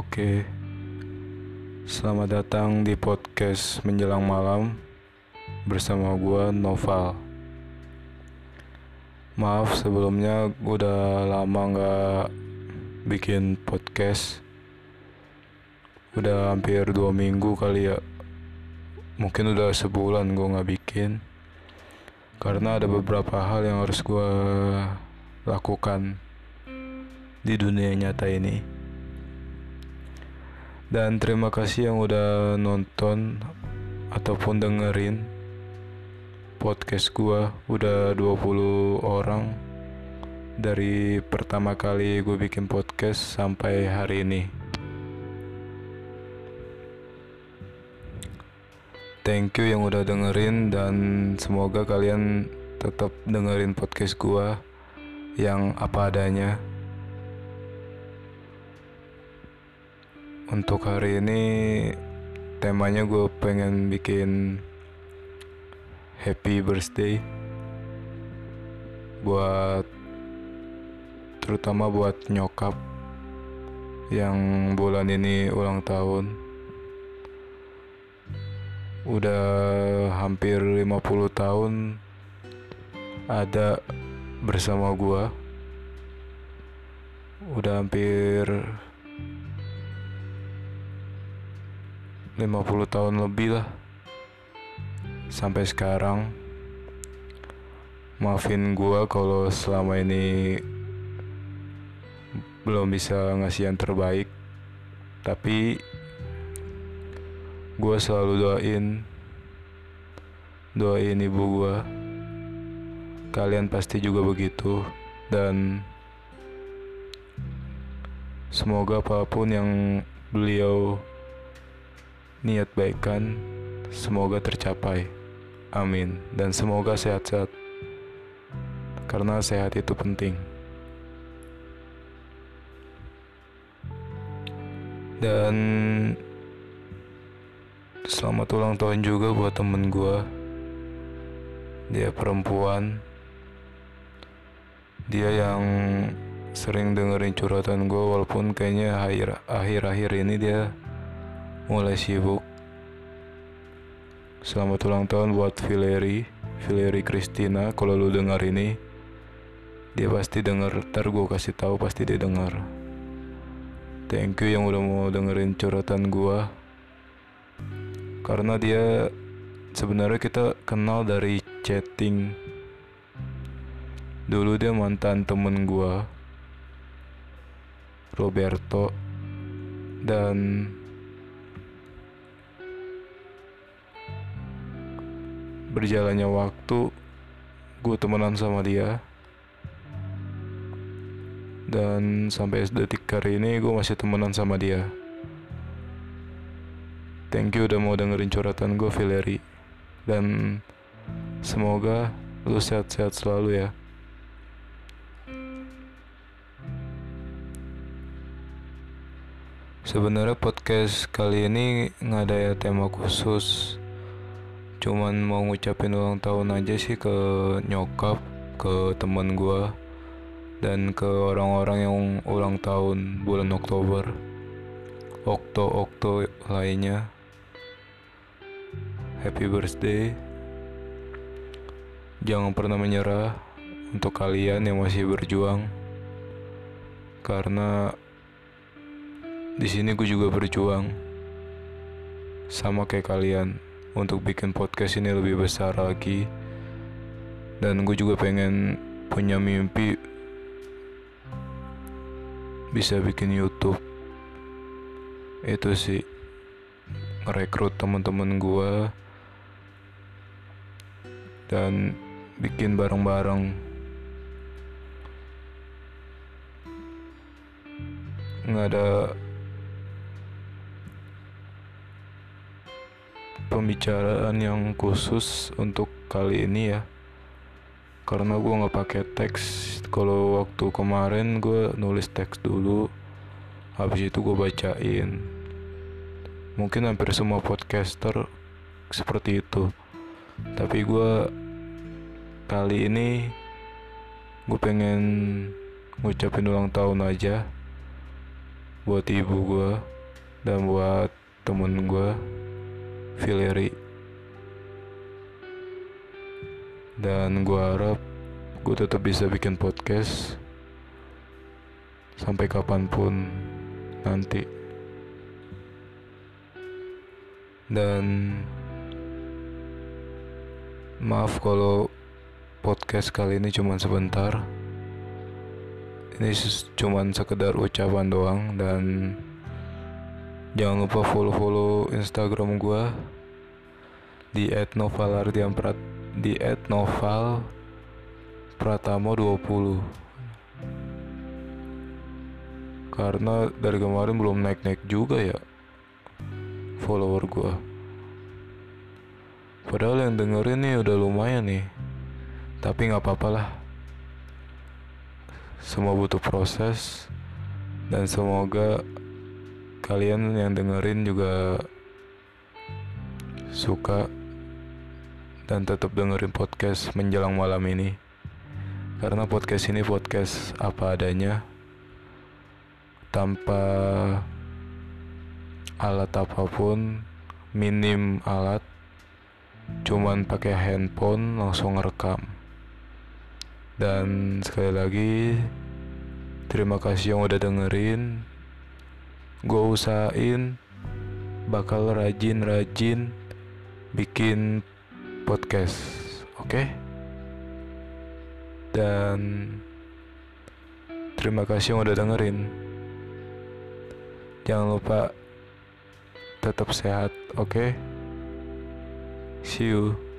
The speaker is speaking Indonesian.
Oke, selamat datang di podcast menjelang malam bersama gue Noval. Maaf sebelumnya gue udah lama nggak bikin podcast. Udah hampir dua minggu kali ya. Mungkin udah sebulan gue nggak bikin. Karena ada beberapa hal yang harus gue lakukan di dunia nyata ini. Dan terima kasih yang udah nonton ataupun dengerin podcast gua udah 20 orang dari pertama kali gue bikin podcast sampai hari ini. Thank you yang udah dengerin dan semoga kalian tetap dengerin podcast gua yang apa adanya. Untuk hari ini temanya gue pengen bikin happy birthday buat terutama buat nyokap yang bulan ini ulang tahun. Udah hampir 50 tahun ada bersama gua. Udah hampir 50 tahun lebih lah. Sampai sekarang maafin gua kalau selama ini belum bisa ngasih yang terbaik. Tapi gua selalu doain doain ibu gua. Kalian pasti juga begitu dan semoga apa pun yang beliau niat baikkan semoga tercapai. Amin. Dan semoga sehat-sehat. Karena sehat itu penting. Dan selamat ulang tahun juga buat temen gue. Dia perempuan. Dia yang sering dengerin curhatan gue walaupun kayaknya akhir-akhir ini dia mulai sibuk. Selamat ulang tahun buat Valery, Valery Christina. Kalau lu dengar ini, dia pasti denger. Ntar gue kasih tahu pasti dia denger. Thank you yang udah mau dengerin curhatan gue. Karena dia sebenarnya kita kenal dari chatting. Dulu dia mantan temen gue, Roberto, dan berjalannya waktu gue temenan sama dia. Dan sampai detik hari ini gue masih temenan sama dia. Thank you udah mau dengerin curhatan gue Valery dan semoga lu sehat-sehat selalu ya. Sebenarnya podcast kali ini nggak ada ya tema khusus cuman mau ngucapin ulang tahun aja sih ke nyokap ke temen gue dan ke orang-orang yang ulang tahun bulan Oktober. Okto-Okto lainnya. Happy birthday. Jangan pernah menyerah Untuk kalian yang masih berjuang. Karena di sini gue juga berjuang. Sama kayak kalian untuk bikin podcast ini lebih besar lagi. Dan gue juga pengen punya mimpi bisa bikin YouTube. Itu sih merekrut teman-teman gue dan bikin bareng-bareng. Nggak ada pembicaraan yang khusus untuk kali ini ya. Karena gue nggak pakai teks. Kalau waktu kemarin gue nulis teks dulu habis itu gue bacain. Mungkin hampir semua podcaster seperti itu. Tapi gue kali ini gue pengen ngucapin ulang tahun aja buat ibu gue dan buat temen gue Fileri dan gue harap gue tetap bisa bikin podcast sampai kapan pun nanti. Dan maaf kalau podcast kali ini cuma sebentar. Ini cuma sekedar ucapan doang dan Jangan lupa follow-follow Instagram gue di @novalardiamprat di @noval pratamo 20 karena dari kemarin belum naik-naik juga ya follower gue padahal yang dengerin nih udah lumayan nih. Tapi nggak apa-apa lah. Semua butuh proses dan semoga kalian yang dengerin juga suka dan tetap dengerin podcast menjelang malam ini. Karena podcast ini podcast apa adanya tanpa alat apa pun minim alat cuman pakai handphone langsung ngerekam. Dan sekali lagi terima kasih yang udah dengerin gue usahain bakal rajin-rajin bikin podcast oke? Dan terima kasih yang udah dengerin. Jangan lupa tetap sehat oke? See you